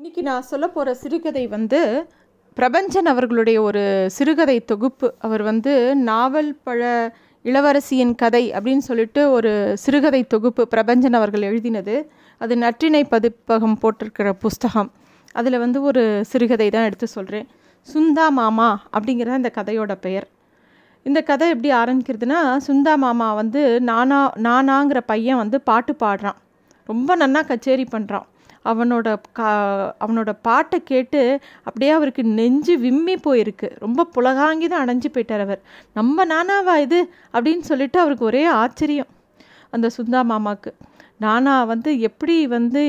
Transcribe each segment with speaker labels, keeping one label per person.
Speaker 1: இன்றைக்கி நான் சொல்ல போகிற சிறுகதை வந்து பிரபஞ்சன் அவர்களுடைய ஒரு சிறுகதை தொகுப்பு. அவர் வந்து நாவல் பழ இளவரசியின் கதை அப்படின்னு சொல்லிட்டு ஒரு சிறுகதை தொகுப்பு பிரபஞ்சன் அவர்கள் எழுதினது. அது நற்றிணை பதிப்பகம் போட்டிருக்கிற புஸ்தகம். அதில் வந்து ஒரு சிறுகதை தான் எடுத்து சொல்கிறேன் சுந்தா மாமா அப்படிங்கிற இந்த கதையோட பெயர். இந்த கதை எப்படி ஆரம்பிக்கிறதுனா சுந்தா மாமா வந்து நானா நானாங்கிற பையன் வந்து பாட்டு பாடுறான். ரொம்ப நன்னா கச்சேரி பண்ணுறான் அவனோட கா அவனோட பாட்டை கேட்டு அப்படியே அவருக்கு நெஞ்சு விம்மி போயிருக்கு. ரொம்ப புலகாங்கி தான் அடைஞ்சு போயிட்டார் அவர். நம்ம நானாவா இது? அப்படின்னு சொல்லிட்டு அவருக்கு ஒரே ஆச்சரியம் அந்த சுந்தா மாமாவுக்கு. நானா வந்து எப்படி வந்து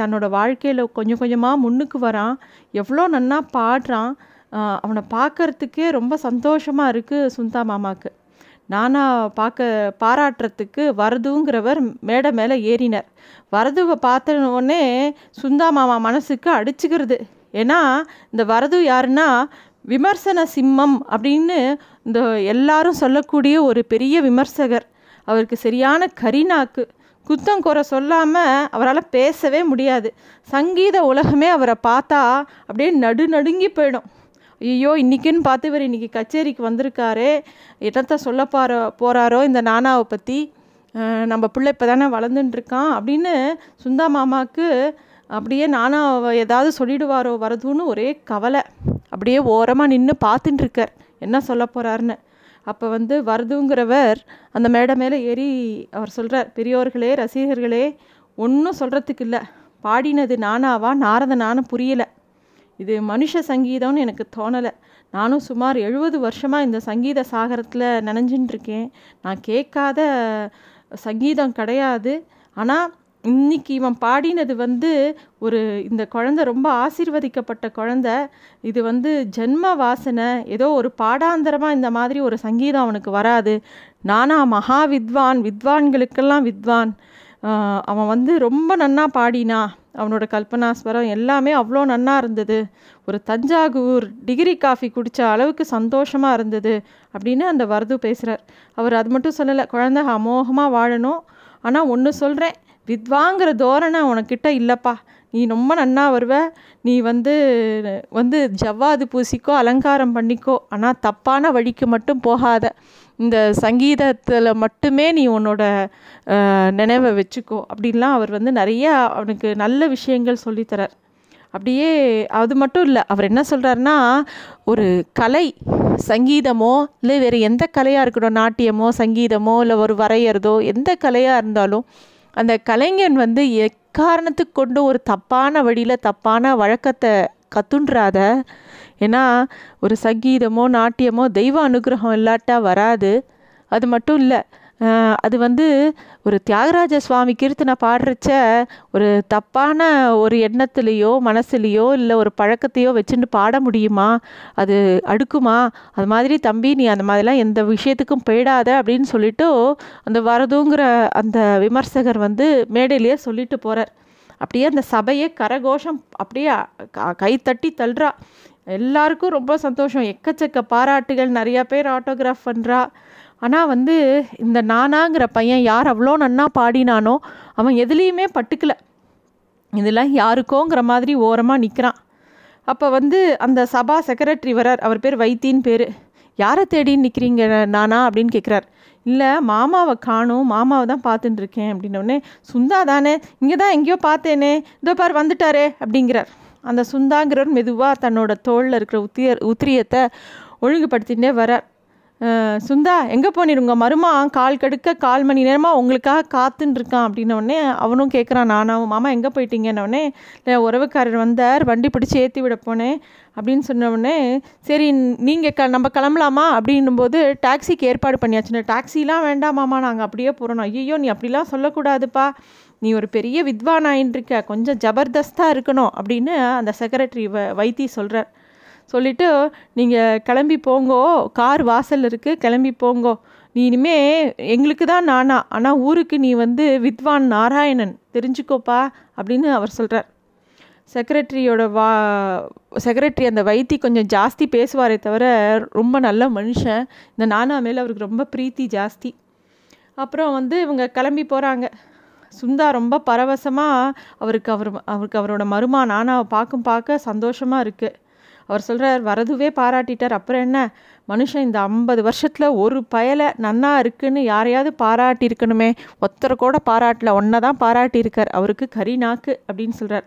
Speaker 1: தன்னோட வாழ்க்கையில் கொஞ்சம் கொஞ்சமாக முன்னுக்கு வரான்? எவ்வளோ நன்னா பாடுறான்? அவனை பார்க்கறதுக்கே ரொம்ப சந்தோஷமாக இருக்குது சுந்தா மாமாவுக்கு. நானா பார்க்க பாராட்டுறதுக்கு வரதுங்கிறவர் மேடை மேலே ஏறினார். வரதுவை பார்த்த உடனே சுந்தா மாமா மனசுக்கு அடிச்சுக்கிறது. ஏன்னா இந்த வரது யாருன்னா விமர்சன சிம்மம் அப்படின்னு இந்த எல்லாரும் சொல்லக்கூடிய ஒரு பெரிய விமர்சகர். அவருக்கு சரியான கரிநாக்கு. குத்தம் குறை சொல்லாமல் அவரால் பேசவே முடியாது. சங்கீத உலகமே அவரை பார்த்தா அப்படியே நடு நடுங்கி போயிடும். ஐயோ இன்றைக்கின்னு பார்த்து இவர் இன்றைக்கி கச்சேரிக்கு வந்திருக்காரு. என்னத்தை சொல்ல போகிற போகிறாரோ இந்த நானாவை பற்றி நம்ம பிள்ளை இப்போ தானே வளர்ந்துட்டுருக்கான் அப்படின்னு சுந்தா மாமாவுக்கு அப்படியே நானா ஏதாவது சொல்லிடுவாரோ வரதுன்னு ஒரே கவலை. அப்படியே ஓரமாக நின்று பார்த்துட்டுருக்கார் என்ன சொல்ல போகிறாருன்னு அப்போ வந்து வருதுங்கிறவர் அந்த மேடை மேலே ஏறி அவர் சொல்கிறார் பெரியோர்களே ரசிகர்களே ஒன்றும் சொல்கிறதுக்கு இல்லை பாடினது நானாவா நாரதனான்னு புரியலை. இது மனுஷ சங்கீதம்னு எனக்கு தோணலை. நானும் சுமார் எழுபது வருஷமாக இந்த சங்கீத சாகரத்தில் நனைஞ்சின்னு நான் கேட்காத சங்கீதம் கிடையாது. ஆனால் இன்னைக்கு இவன் பாடினது வந்து ஒரு இந்த குழந்த ரொம்ப ஆசீர்வதிக்கப்பட்ட குழந்த. இது வந்து ஜென்ம வாசனை. ஏதோ ஒரு பாடாந்தரமாக இந்த மாதிரி ஒரு சங்கீதம் அவனுக்கு வராது. நானா மகா வித்வான் வித்வான்களுக்கெல்லாம் வித்வான். அவன் வந்து ரொம்ப நன்னா பாடினா. அவனோட கல்பனாஸ்வரம் எல்லாமே அவ்வளோ நன்னா இருந்தது. ஒரு தஞ்சாவூர் டிகிரி காஃபி குடித்த அளவுக்கு சந்தோஷமாக இருந்தது அப்படின்னு அந்த வரது பேசுகிறார் அவர் அது மட்டும் சொல்லலை குழந்த அமோகமாக வாழணும். ஆனால் ஒன்று சொல்கிறேன் வித்வாங்கிற தோரணை உனக்கிட்ட இல்லைப்பா. நீ ரொம்ப நன்னா வருவ. நீ வந்து வந்து ஜவ்வாது பூசிக்கோ அலங்காரம் பண்ணிக்கோ. ஆனால் தப்பான வழிக்கு மட்டும் போகாத. இந்த சங்கீதத்தில் மட்டுமே நீ உன்னோட நினைவை வச்சுக்கோ அப்படின்லாம் அவர் வந்து நிறைய அவனுக்கு நல்ல விஷயங்கள் சொல்லித்தரார் அப்படியே அது மட்டும் இல்லை அவர் என்ன சொல்கிறாருன்னா ஒரு கலை சங்கீதமோ இல்லை வேறு எந்த கலையாக இருக்கட்டும் நாட்டியமோ சங்கீதமோ இல்லை ஒரு வரைகிறதோ எந்த கலையாக இருந்தாலும் அந்த கலைஞன் வந்து எக்காரணத்துக்கு கொண்டு ஒரு தப்பான வழியில் தப்பான வழக்கத்தை கத்துன்றாத ஏன்னா ஒரு சங்கீதமோ நாட்டியமோ தெய்வ அனுகிரகம் இல்லாட்டா வராது. அது மட்டும் இல்லை அது வந்து ஒரு தியாகராஜ சுவாமி கீர்த்தனை பாடுறச்ச ஒரு தப்பான ஒரு எண்ணத்துலேயோ மனசுலேயோ இல்லை ஒரு பழக்கத்தையோ வச்சுட்டு பாட முடியுமா? அது அடுக்குமா? அது மாதிரி தம்பி நீ அந்த மாதிரிலாம் எந்த விஷயத்துக்கும் போயிடாத அப்படின்னு சொல்லிட்டு அந்த வரதுங்கிற அந்த விமர்சகர் வந்து மேடையிலேயே சொல்லிட்டு போகிறார் அப்படியே அந்த சபையே கரகோஷம் அப்படியே கைத்தட்டி தள்ளுறா. எல்லாருக்கும் ரொம்ப சந்தோஷம். எக்கச்சக்க பாராட்டுகள். நிறையா பேர் ஆட்டோகிராஃப் பண்ணுறா ஆனால் வந்து இந்த நானாங்கிற பையன் யார் அவ்வளோ நன்னா பாடினானோ அவன் எதுலேயுமே பட்டுக்கல. இதெல்லாம் யாருக்கோங்கிற மாதிரி ஓரமாக நிற்கிறான் அப்போ வந்து அந்த சபா செக்ரட்டரி வரார் அவர் பேர் வைத்தின்னு பேர். யாரை தேடின்னு நிற்கிறீங்க நானா? அப்படின்னு கேட்குறார் இல்லை மாமாவை காணும். மாமாவை தான் பார்த்துட்டு இருக்கேன். அப்படின்னோடனே சுந்தா தானே. இங்கே தான் எங்கேயோ பார்த்தேனே. இதோ பார் வந்துட்டாரே. அப்படிங்கிறார். அந்த சுந்தாங்கிறவர் மெதுவாக தன்னோட தோளில் இருக்கிற உத்திய உத்திரியத்தை ஒழுங்குபடுத்திகிட்டே வரார். சுந்தா எங்கே போனிருங்க? மருமா கால் கடுக்க கால் மணி நேரமாக உங்களுக்காக காத்துன்னு இருக்கான் அப்படின்னோடனே அவனும் கேட்குறான் நானாவும் மாமா எங்கே போயிட்டீங்கன்னொடனே உறவுக்காரர் வந்தார் வண்டி பிடிச்சி ஏற்றி விட போனேன் அப்படின்னு சொன்னோடனே சரி நீங்கள் க நம்ம கிளம்பலாமா? அப்படின்னும்போது டாக்ஸிக்கு ஏற்பாடு பண்ணியாச்சுன்னு டாக்ஸிலாம் வேண்டாமாம்மா நாங்கள் அப்படியே போகிறோம் ஐயோ நீ அப்படிலாம் சொல்லக்கூடாதுப்பா. நீ ஒரு பெரிய வித்வானாயின்றிருக்க கொஞ்சம் ஜபர்தஸ்தாக இருக்கணும் அப்படின்னு அந்த செக்ரட்டரி வ வைத்தி சொல்கிறார் சொல்லிவிட்டு நீங்கள் கிளம்பி போங்கோ கார் வாசல் இருக்குது கிளம்பி போங்கோ. நீ இனிமே எங்களுக்கு தான் நானா ஆனால் ஊருக்கு நீ வந்து வித்வான் நாராயணன் தெரிஞ்சுக்கோப்பா அப்படின்னு அவர் சொல்கிறார் செக்ரட்டரியோட வா செக்ரட்டரி அந்த வைத்தி கொஞ்சம் ஜாஸ்தி பேசுவாரே தவிர ரொம்ப நல்ல மனுஷன். இந்த நானா மேலே அவருக்கு ரொம்ப ப்ரீத்தி ஜாஸ்தி. அப்புறம் வந்து இவங்க கிளம்பி போகிறாங்க சுந்தா ரொம்ப பரவசமாக அவருக்கு அவர் அவருக்கு அவரோட மருமா நானாவை பார்க்கும் பார்க்க சந்தோஷமாக இருக்குது அவர் சொல்கிறார் வரதுவே பாராட்டிட்டார். அப்புறம் என்ன? மனுஷன் இந்த ஐம்பது வருஷத்தில் ஒரு பயலை நன்னா இருக்குன்னு யாரையாவது பாராட்டியிருக்கணுமே. ஒருத்தரை கூட பாராட்டல. ஒன்றை தான் பாராட்டியிருக்கார். அவருக்கு கறி நாக்கு அப்படின்னு சொல்கிறார்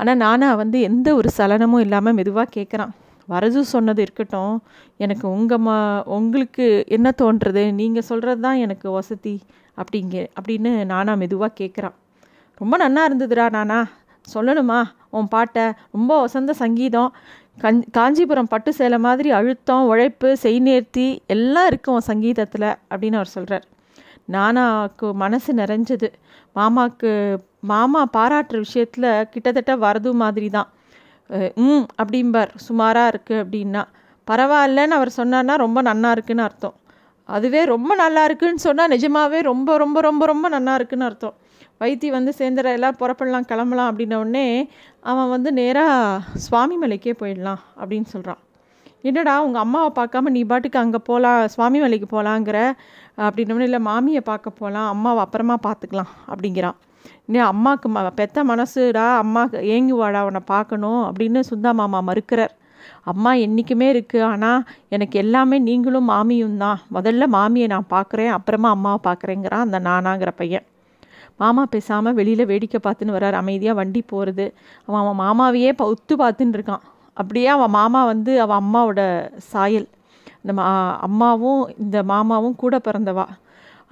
Speaker 1: ஆனால் நானா வந்து எந்த ஒரு சலனமும் இல்லாமல் மெதுவாக கேட்குறான் வரது சொன்னது இருக்கட்டும். எனக்கு உங்கள் மா உங்களுக்கு என்ன தோன்றுறது? நீங்கள் சொல்கிறது தான் எனக்கு வசதி. அப்படிங்க அப்படின்னு நானா மெதுவாக கேட்குறான் ரொம்ப நன்னா இருந்ததுடா நானா. சொல்லணுமா? உன் பாட்டை. ரொம்ப வசந்த சங்கீதம். கஞ் காஞ்சிபுரம் பட்டு சேலை மாதிரி அழுத்தம் உழைப்பு செய்நேர்த்தி எல்லாம் இருக்கும் உன் சங்கீதத்தில் அப்படின்னு அவர் சொல்கிறார் நானாக்கு மனசு நிறைஞ்சது. மாமாவுக்கு மாமா பாராட்டுற விஷயத்தில் கிட்டத்தட்ட வரது மாதிரி தான் ம் அப்படிம்பார். சுமாராக இருக்குது அப்படின்னா. பரவாயில்லன்னு அவர் சொன்னார்னா ரொம்ப நன்னா இருக்குன்னு அர்த்தம். அதுவே ரொம்ப நல்லா இருக்குன்னு சொன்னால் நிஜமாவே ரொம்ப ரொம்ப ரொம்ப ரொம்ப நல்லா இருக்குன்னு அர்த்தம். வைத்தி வந்து சேர்ந்துற எல்லாம் புறப்படலாம் கிளம்பலாம் அப்படின்னோடனே அவன் வந்து நேராக சுவாமி மலைக்கே போயிடலாம் அப்படின்னு சொல்கிறான் என்னடா உங்கள் அம்மாவை பார்க்காம நீ பாட்டுக்கு அங்கே போகலாம் சுவாமி மலைக்கு போகலாங்கிற அப்படின்னோடனே இல்லை மாமியை பார்க்க போகலாம் அம்மாவை அப்புறமா பார்த்துக்கலாம் அப்படிங்கிறான். நீ அம்மாவுக்கு ம பெத்த மனசுடா அம்மாவுக்கு ஏங்குவாடா உன்னை பார்க்கணும் அப்படின்னு சுந்தா மாமா மறுக்கிறார். அம்மா என்றைக்குமே இருக்குது ஆனால் எனக்கு எல்லாமே நீங்களும் மாமியும் தான். முதல்ல மாமியை நான் பார்க்குறேன் அப்புறமா அம்மாவை பார்க்குறேங்கிறான் அந்த நானாங்கிற பையன். மாமா பேசாமல் வெளியில் வேடிக்கை பார்த்துன்னு வர்றார். அமைதியாக வண்டி போகிறது அவன் அவன் மாமாவையே ஒத்து பார்த்துன்னு இருக்கான். அப்படியே அவன் மாமா வந்து அவன் அம்மாவோட சாயல். இந்த மா அம்மாவும் இந்த மாமாவும் கூட பிறந்தவா.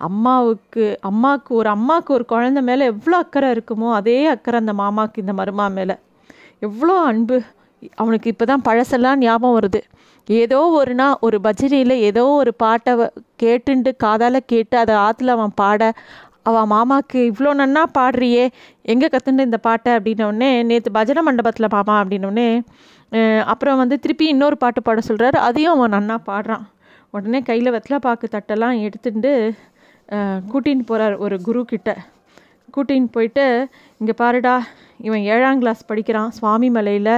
Speaker 1: அம்மாவுக்கு அம்மாவுக்கு ஒரு அம்மாவுக்கு ஒரு குழந்த மேலே எவ்வளோ அக்கறை இருக்குமோ அதே அக்கறை அந்த மாமாவுக்கு இந்த மருமா மேலே. எவ்வளோ அன்பு. அவனுக்கு இப்போ தான் பழசெல்லாம் ஞாபகம் வருது. ஏதோ ஒரு நாள் ஒரு பஜனையில் ஏதோ ஒரு பாட்டை கேட்டுண்டு காதால் கேட்டு அதை ஆற்றுல அவன் பாட அவன் மாமாவுக்கு இவ்வளோ நன்னா பாடுறியே எங்கே கற்றுண்டு இந்த பாட்டை? அப்படின்னோடனே நேற்று பஜனை மண்டபத்தில் மாமா அப்படின்னோடனே அப்புறம் வந்து திருப்பி இன்னொரு பாட்டு பாட சொல்கிறாரு அதையும் அவன் நன்னா பாடுறான். உடனே கையில் வெத்தலை பாக்கு தட்டெல்லாம் எடுத்துட்டு கூட்டின்னு போகிறார் ஒரு குரு கிட்ட கூட்டின்னு போயிட்டு இங்கே பாருடா இவன் ஏழாம் கிளாஸ் படிக்கிறான். சுவாமி மலையில்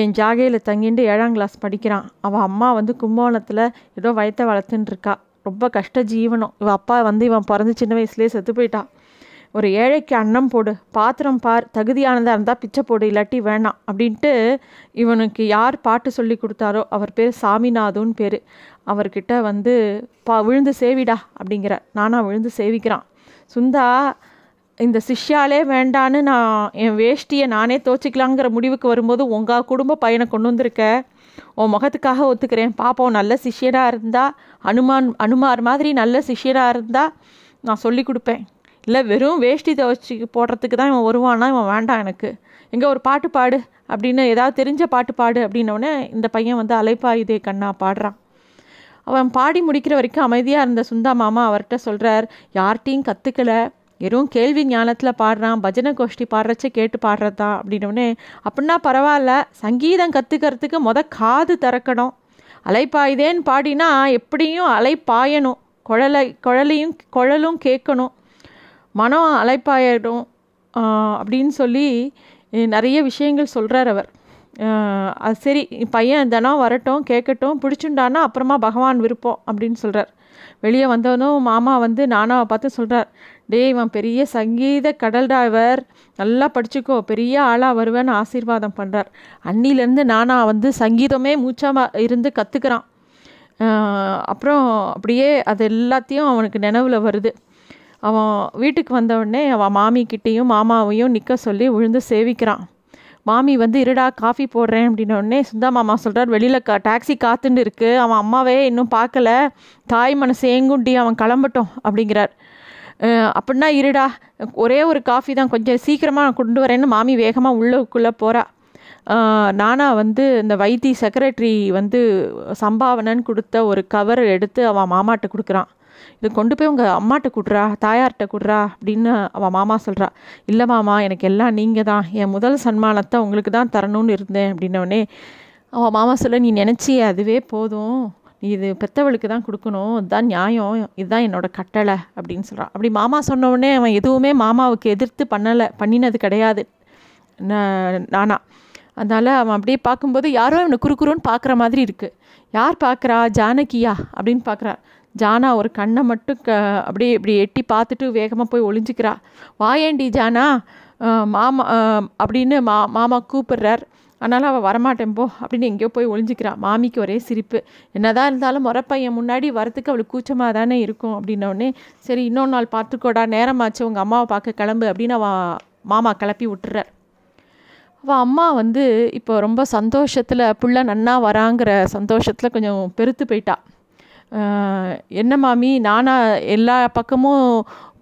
Speaker 1: என் ஜாகையில் தங்கிட்டு ஏழாம் கிளாஸ் படிக்கிறான். அவன் அம்மா வந்து கும்பகோணத்தில் ஏதோ வயத்தை வளர்த்துன்னு இருக்கா. ரொம்ப கஷ்ட ஜீவனம். இவன் அப்பா வந்து இவன் பிறந்து சின்ன வயசுலேயே செத்து போயிட்டான் ஒரு ஏழைக்கு அன்னம் போடு பாத்திரம் பார் தகுதியானதாக இருந்தால் பிச்சை போடு இல்லாட்டி வேணாம் அப்படின்ட்டு இவனுக்கு யார் பாட்டு சொல்லி கொடுத்தாரோ அவர் பேர் சாமிநாதுன்னு பேர். அவர்கிட்ட வந்து பா விழுந்து சேவிடா அப்படிங்கிற. நானாக விழுந்து சேவிக்கிறான். சுந்தா இந்த சிஷ்யாலே வேண்டான்னு நான் என் வேஷ்டியை நானே தோச்சிக்கலாங்கிற முடிவுக்கு வரும்போது உங்கள் குடும்ப பையனை கொண்டு வந்திருக்க. உன் முகத்துக்காக ஒத்துக்கிறேன். பாப்போம் நல்ல சிஷ்யராக இருந்தால் அனுமான் அனுமார் மாதிரி நல்ல சிஷ்யராக இருந்தால் நான் சொல்லி கொடுப்பேன். இல்லை வெறும் வேஷ்டி துவச்சி போடுறதுக்கு தான் இவன் வருவானா இவன் வேண்டாம் எனக்கு. எங்கே ஒரு பாட்டு பாடு அப்படின்னு ஏதாவது தெரிஞ்ச பாட்டு பாடு அப்படின்னோடனே இந்த பையன் வந்து அலைப்பாயுதே கண்ணா பாடுறான். அவன் பாடி முடிக்கிற வரைக்கும் அமைதியாக இருந்த சுந்தா மாமா அவர்கிட்ட சொல்கிறார் யார்கிட்டையும் கற்றுக்கல வெறும் கேள்வி ஞானத்தில் பாடுறான் பஜனை கோஷ்டி பாடுறச்ச கேட்டு பாடுறதா அப்படின்னோடனே அப்படின்னா பரவாயில்ல சங்கீதம் கற்றுக்கிறதுக்கு மொத காது திறக்கணும். அலைப்பாயுதேன்னு பாடினா எப்படியும் அலை பாயணும் குழலை குழலையும் குழலும் கேட்கணும். மனம் அலைப்பாயிடும். அப்படின்னு சொல்லி நிறைய விஷயங்கள் சொல்கிறார் அவர். அது சரி பையன் தினம் வரட்டும் கேட்கட்டும் பிடிச்சுண்டானா அப்புறமா பகவான் விருப்பம் அப்படின்னு சொல்கிறார் வெளியே வந்தவனும் மாமா வந்து நானாவை பார்த்து சொல்கிறார் டேய் இவன் பெரிய சங்கீத கடல்டா இவர். நல்லா படிச்சுக்கோ. பெரிய ஆளாக வருவேன்னு ஆசீர்வாதம் பண்ணுறார் அன்னிலேருந்து நானாக வந்து சங்கீதமே மூச்சாக இருந்து கற்றுக்கிறான் அப்புறம் அப்படியே அது எல்லாத்தையும் அவனுக்கு நினைவில் வருது. அவன் வீட்டுக்கு வந்தவுடனே அவன் மாமிக்கிட்டேயும் மாமாவையும் நிற்க சொல்லி விழுந்து சேவிக்கிறான். மாமி வந்து இருடா காஃபி போடுறேன் அப்படின்னோடனே சுந்தா மாமா சொல்கிறார் வெளியில் கா டாக்ஸி காத்துன்னு இருக்கு. அவன் அம்மாவே இன்னும் பார்க்கல தாய் மனசு ஏங்குண்டி அவன் கிளம்பட்டும் அப்படிங்கிறார். அப்படின்னா இருடா. ஒரே ஒரு காஃபி தான். கொஞ்சம் சீக்கிரமாக கொண்டு வரேன்னு மாமி வேகமாக உள்ளுக்குள்ளே போகிறா நானா வந்து இந்த வைத்தி செக்ரட்டரி வந்து சம்பாவனைன்னு கொடுத்த ஒரு கவர் எடுத்து அவன் மாமாட்ட கொடுக்குறான். இது கொண்டு போய் உங்கள் அம்மாட்ட கொடுறா தாயார்கிட்ட கொடுறா அப்படின்னு அவன் மாமா சொல்கிறா இல்லை மாமா எனக்கு எல்லாம் நீங்கள் தான். என் முதல் சன்மானத்தை உங்களுக்கு தான் தரணும்னு இருந்தேன் அப்படின்னோடனே அவன் மாமா சொல்ல நீ நினச்சியே அதுவே போதும். நீ இது பெத்தவளுக்கு தான் கொடுக்கணும் இதுதான் நியாயம் இதுதான் என்னோட கட்டளை அப்படின்னு சொல்கிறான் அப்படி மாமா சொன்ன அவன் எதுவுமே மாமாவுக்கு எதிர்த்து பண்ணலை பண்ணினது கிடையாது. நானா. அதனால் அவன் அப்படியே பார்க்கும்போது யாரோ அவனை குறுக்குறுன்னு பார்க்குற மாதிரி இருக்குது யார் பார்க்குறா? ஜானகியா அப்படின்னு பார்க்குறா. ஜானா ஒரு கண்ணை மட்டும் க அப்படியே இப்படி எட்டி பார்த்துட்டு வேகமாக போய் ஒளிஞ்சிக்கிறா. வாயேண்டி ஜானா? மாமா அப்படின்னு மா மாமா கூப்பிடுறார். அதனால் அவள் வரமாட்டேன் போ அப்படின்னு எங்கேயோ போய் ஒளிஞ்சிக்கிறான் மாமிக்கு ஒரே சிரிப்பு. என்னதான் இருந்தாலும் முறப்பையன் முன்னாடி வரத்துக்கு அவளுக்கு கூச்சமாக தானே இருக்கும் அப்படின்னோடனே சரி இன்னொரு நாள் பார்த்துக்கோடா நேரமாச்சு உங்கள் அம்மாவை பார்க்க கிளம்பு அப்படின்னு அவன் மாமா கிளப்பி விட்டுறார். அவள் அம்மா வந்து இப்போ ரொம்ப சந்தோஷத்தில் புள்ள நன்னா வராங்கிற சந்தோஷத்தில் கொஞ்சம் பெருத்து போயிட்டா. என்ன மாமி நானா எல்லா பக்கமும்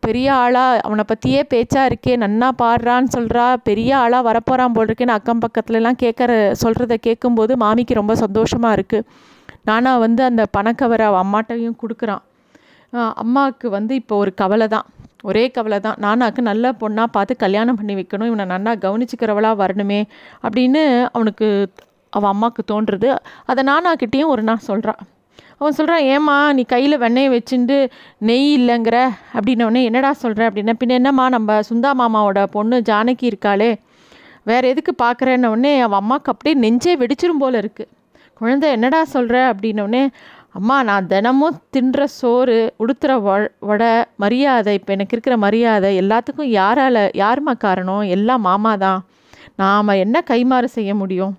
Speaker 1: பெரிய ஆளாக அவனை பற்றியே பேச்சாக இருக்கே நன்னா பாடுறான்னு சொல்கிறா பெரிய ஆளாக வரப்போகிறான் போல் இருக்கேன்னு அக்கம் பக்கத்துலலாம் கேட்குற சொல்கிறத கேட்கும்போது மாமிக்கு ரொம்ப சந்தோஷமாக இருக்குது நானா வந்து அந்த பணக்கவரை அவள் அம்மாட்டையும் கொடுக்குறான். அம்மாவுக்கு வந்து இப்போ ஒரு கவலை தான் ஒரே கவலை தான் நானாக்கு நல்ல பொண்ணாக பார்த்து கல்யாணம் பண்ணி வைக்கணும் இவனை நன்னா கவனிச்சுக்கிறவளாக வரணுமே அப்படின்னு அவனுக்கு அவள் அம்மாவுக்கு தோன்றுறது அதை நானாக்கிட்டேயும் ஒரு நாள் சொல்கிறான் அவன் சொல்கிறான் ஏம்மா நீ கையில் வெண்ணெயை வச்சுட்டு நெய் இல்லைங்கிற? அப்படின்னோடனே என்னடா சொல்கிற அப்படின்னா பின்ன என்னம்மா நம்ம சுந்தா மாமாவோட பொண்ணு ஜானகி இருக்காளே வேறு எதுக்கு பார்க்குறேன்னொடனே அவன் அம்மாவுக்கு அப்படியே நெஞ்சே வெடிச்சிரும் போல இருக்குது குழந்தை என்னடா சொல்கிற அப்படின்னோடனே அம்மா நான் தினமும் தின்ற சோறு உடுத்துகிற வடை மரியாதை இப்போ எனக்கு இருக்கிற மரியாதை எல்லாத்துக்கும் யாரால் யாரும்மா காரணம்? எல்லாம் மாமா தான். நாம் என்ன கைமாறு செய்ய முடியும்?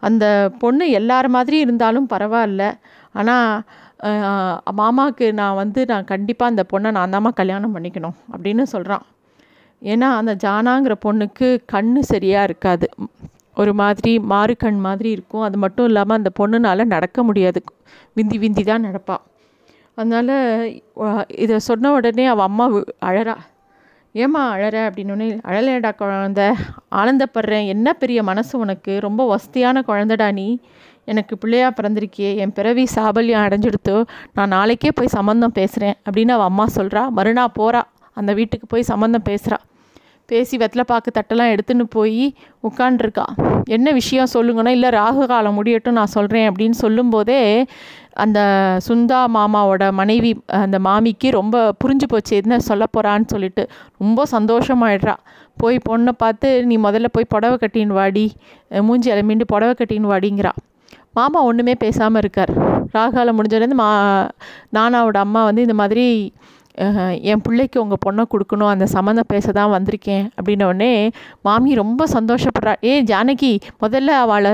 Speaker 1: அந்த பொண்ணு எல்லார் மாதிரி இருந்தாலும் பரவாயில்ல. ஆனால் மாமாவுக்கு நான் வந்து நான் கண்டிப்பாக அந்த பொண்ணை நான் தாம்மா கல்யாணம் பண்ணிக்கணும் அப்படின்னு சொல்கிறான் ஏன்னா அந்த ஜானாங்கிற பொண்ணுக்கு கண் சரியாக இருக்காது. ஒரு மாதிரி மாறு கண் மாதிரி இருக்கும். அது மட்டும் இல்லாமல் அந்த பொண்ணுனால் நடக்க முடியாது. விந்தி விந்தி தான் நடப்பாள் அதனால் இதை சொன்ன உடனே அவள் அம்மா அழறா. ஏம்மா அழற? அப்படின்னோடனே அழலேடா குழந்த. ஆனந்தப்படுறேன். என்ன பெரிய மனசு உனக்கு? ரொம்ப வசதியான குழந்தடா நீ. எனக்கு பிள்ளையா பிறந்திருக்கியே என் பிறவி சாபல்யம் அடைஞ்சிடுத்தோ நான் நாளைக்கே போய் சம்மந்தம் பேசுகிறேன் அப்படின்னு அவள் அம்மா சொல்கிறா மறுநாள் போகிறா அந்த வீட்டுக்கு போய் சம்மந்தம் பேசுகிறா பேசி வெத்தலை பாக்கு தட்டெல்லாம் எடுத்துன்னு போய் உட்காண்டிருக்கா என்ன விஷயம் சொல்லுங்கன்னா இல்லை ராகு காலம் முடியட்டும் நான் சொல்கிறேன் அப்படின்னு சொல்லும்போதே அந்த சுந்தா மாமாவோட மனைவி அந்த மாமிக்கு ரொம்ப புரிஞ்சு போச்சு என்ன சொல்ல போகிறான்னு சொல்லிட்டு. ரொம்ப சந்தோஷமாயிடுறா. போய் பொண்ணை பார்த்து நீ முதல்ல போய் புடவை கட்டின்னு வாடி மூஞ்சி அலமிண்டு புடவை கட்டின்னு வாடிங்கிறா. மாமா ஒன்றுமே பேசாமல் இருக்கார். ராகாலம் முடிஞ்சதுலேருந்து மா நானாவோட அம்மா வந்து இந்த மாதிரி என் பிள்ளைக்கு உங்கள் பொண்ணை கொடுக்கணும் அந்த சம்மந்தம் பேச தான் வந்திருக்கேன் அப்படின்ன மாமி ரொம்ப சந்தோஷப்படுறா. ஏ ஜானகி முதல்ல அவளை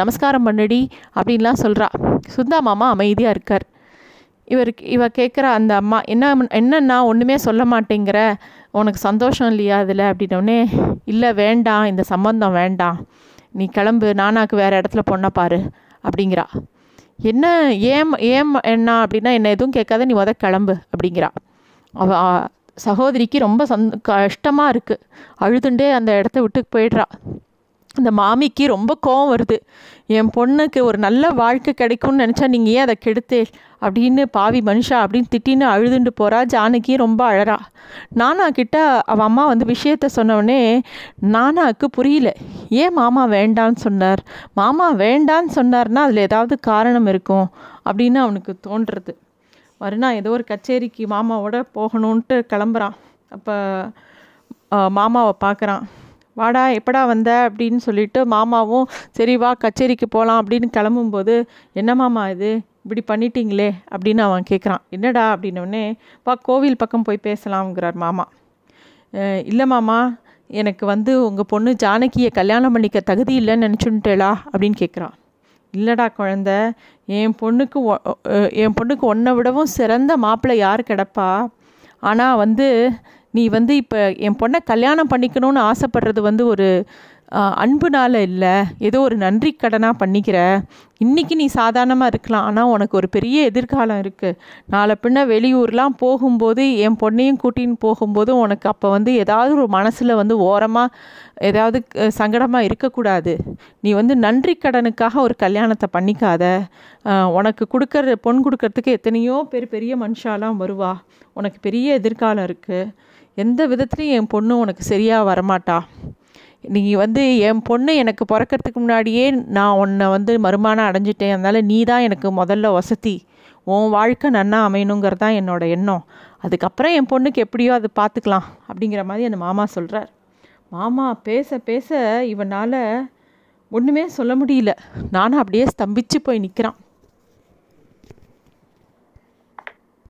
Speaker 1: நமஸ்காரம் பண்ணுடி அப்படின்லாம் சொல்கிறா சுந்தா மாமா அமைதியாக இருக்கார். இவருக்கு இவ கேட்குற அந்த அம்மா என்ன என்னன்னா ஒன்றுமே சொல்ல மாட்டேங்கிற உனக்கு சந்தோஷம் இல்லையா அதில் அப்படின்னோடனே இல்லை வேண்டாம் இந்த சம்பந்தம் வேண்டாம். நீ கிளம்பு நானாக்கு வேறு இடத்துல பொண்ணை பாரு. அப்படிங்கிறா. என்ன ஏம் ஏம் என்ன அப்படின்னா என்ன எதுவும் கேட்காத நீ முத கிளம்பு அப்படிங்கிறா. அவ சகோதரிக்கு ரொம்ப சந் கஷ்டமாக இருக்குது அழுதுண்டே அந்த இடத்த விட்டு போயிடுறா. அந்த மாமிக்கு ரொம்ப கோவம் வருது. என் பொண்ணுக்கு ஒரு நல்ல வாழ்க்கை கிடைக்கும்னு நினச்சா நீங்கள் ஏன் அதை கெடுத்தே? அப்படின்னு பாவி மனுஷா அப்படின்னு திட்டின்னு அழுதுண்டு போகிறா ஜானகி ரொம்ப அழறா. நானா கிட்ட அவள் அம்மா வந்து விஷயத்த சொன்னவொடனே நானாக்கு புரியல. ஏன் மாமா வேண்டான்னு சொன்னார்? மாமா வேண்டான்னு சொன்னார்னா அதில் ஏதாவது காரணம் இருக்கும். அப்படின்னு அவனுக்கு தோன்றுறது. மறுநாள் ஏதோ ஒரு கச்சேரிக்கு மாமாவோட போகணுன்ட்டு கிளம்புறான். அப்போ மாமாவை பார்க்குறான். வாடா எப்படா வந்த? அப்படின்னு சொல்லிட்டு மாமாவும் சரி வா கச்சேரிக்கு போகலாம் அப்படின்னு கிளம்பும்போது என்ன மாமா இது? இப்படி பண்ணிட்டீங்களே அப்படின்னு அவன் கேட்குறான் என்னடா? அப்படின்னோடனே வா கோவில் பக்கம் போய் பேசலாம்ங்கிறார் மாமா. இல்லை மாமா எனக்கு வந்து உங்கள் பொண்ணு ஜானகியை கல்யாணம் பண்ணிக்க தகுதி இல்லைன்னு நினச்சுன்ட்டேளா அப்படின்னு கேட்குறான் இல்லைடா குழந்த என் பொண்ணுக்கு ஒ- என் பொண்ணுக்கு ஒன்றை விடவும் சிறந்த மாப்பிள்ளை யார் கிடப்பா? ஆனால் வந்து நீ வந்து இப்போ என் பொண்ணை கல்யாணம் பண்ணிக்கணும்னு ஆசைப்படுறது வந்து ஒரு அஹ், அன்புனால இல்லை. ஏதோ ஒரு நன்றி கடனாக பண்ணிக்கிற. இன்றைக்கி நீ சாதாரணமாக இருக்கலாம். ஆனால் உனக்கு ஒரு பெரிய எதிர்காலம் இருக்குது நாளை பின்ன வெளியூர்லாம் போகும்போது என் பொண்ணையும் கூட்டின்னு போகும்போது உனக்கு அப்போ வந்து ஏதாவது ஒரு மனசில் வந்து ஓரமாக ஏதாவது சங்கடமாக இருக்கக்கூடாது. நீ வந்து நன்றி கடனுக்காக ஒரு கல்யாணத்தை பண்ணிக்காத. உனக்கு கொடுக்கற பொன் கொடுக்கறதுக்கு எத்தனையோ பேர் பெரிய மனுஷாலாம் வருவா. உனக்கு பெரிய எதிர்காலம் இருக்குது எந்த விதத்துலையும் என் பொண்ணு உனக்கு சரியாக வரமாட்டா. நீ வந்து என் பொண்ணு எனக்கு பிறக்கறதுக்கு முன்னாடியே நான் உன்னை வந்து மறுமானம் அடைஞ்சிட்டேன். அதனால் நீ தான் எனக்கு முதல்ல வசதி. உன் வாழ்க்கை நன்னா அமையணுங்கிறது தான் என்னோட எண்ணம். அதுக்கப்புறம் என் பொண்ணுக்கு எப்படியோ அது பார்த்துக்கலாம் அப்படிங்கிற மாதிரி அந்த மாமா சொல்கிறார் மாமா பேச பேச இவனால் ஒன்றுமே சொல்ல முடியல. நானும் அப்படியே ஸ்தம்பித்து போய் நிற்கிறான்